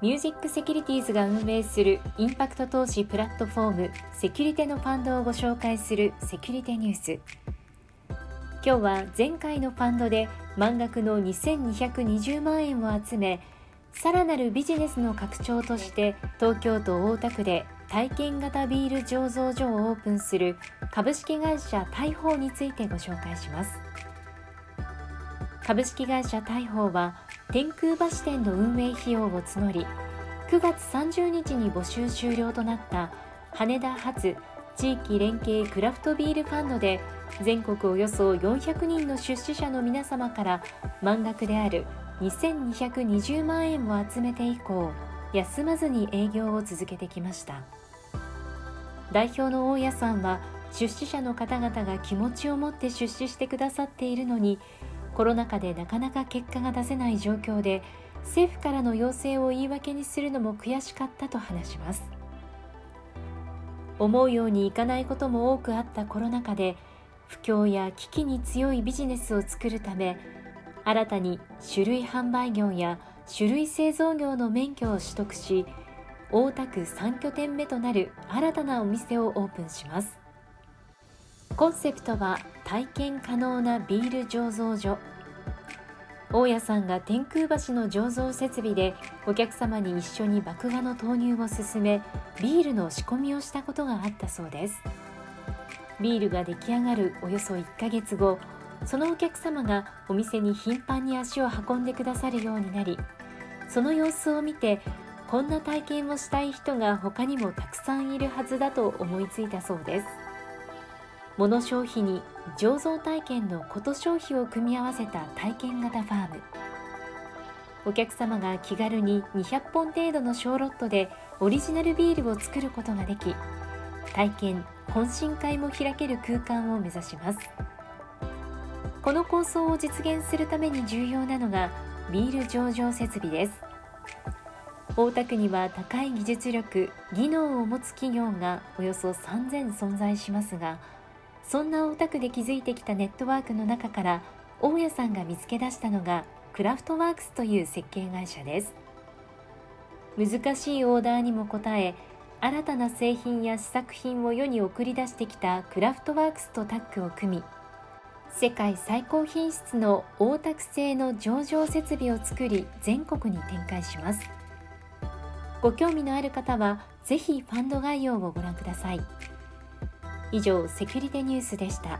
ミュージックセキュリティーズが運営するインパクト投資プラットフォームセキュリテのファンドをご紹介するセキュリテニュース。今日は前回のファンドで満額の2220万円を集めさらなるビジネスの拡張として東京都大田区で体験型ビール醸造所をオープンする株式会社大宝についてご紹介します。株式会社大宝は天空橋店の運営費用を募り9月30日に募集終了となった羽田発地域連携クラフトビールファンドで全国およそ400人の出資者の皆様から満額である2220万円を集めて以降休まずに営業を続けてきました。代表の大家さんは出資者の方々が気持ちを持って出資してくださっているのにコロナ禍でなかなか結果が出せない状況で政府からの要請を言い訳にするのも悔しかったと話します。思うようにいかないことも多くあったコロナ禍で不況や危機に強いビジネスを作るため新たに種類販売業や種類製造業の免許を取得し大田区3拠点目となる新たなお店をオープンします。コンセプトは体験可能なビール醸造所。大家さんが天空橋の醸造設備でお客様に一緒に麦芽の投入を進めビールの仕込みをしたことがあったそうです。ビールが出来上がるおよそ1ヶ月後そのお客様がお店に頻繁に足を運んでくださるようになりその様子を見てこんな体験をしたい人が他にもたくさんいるはずだと思いついたそうです。物消費に醸造体験のこと消費を組み合わせた体験型ファーム。お客様が気軽に200本程度の小ロットでオリジナルビールを作ることができ体験懇親会も開ける空間を目指します。この構想を実現するために重要なのがビール上場設備です。大田区には高い技術力技能を持つ企業がおよそ3000存在しますがそんな大田区で築いてきたネットワークの中から大家さんが見つけ出したのがクラフトワークスという設計会社です。難しいオーダーにも応え新たな製品や試作品を世に送り出してきたクラフトワークスとタッグを組み世界最高品質の大田区製の上場設備を作り全国に展開します。ご興味のある方はぜひファンド概要をご覧ください。以上セキュリティニュースでした。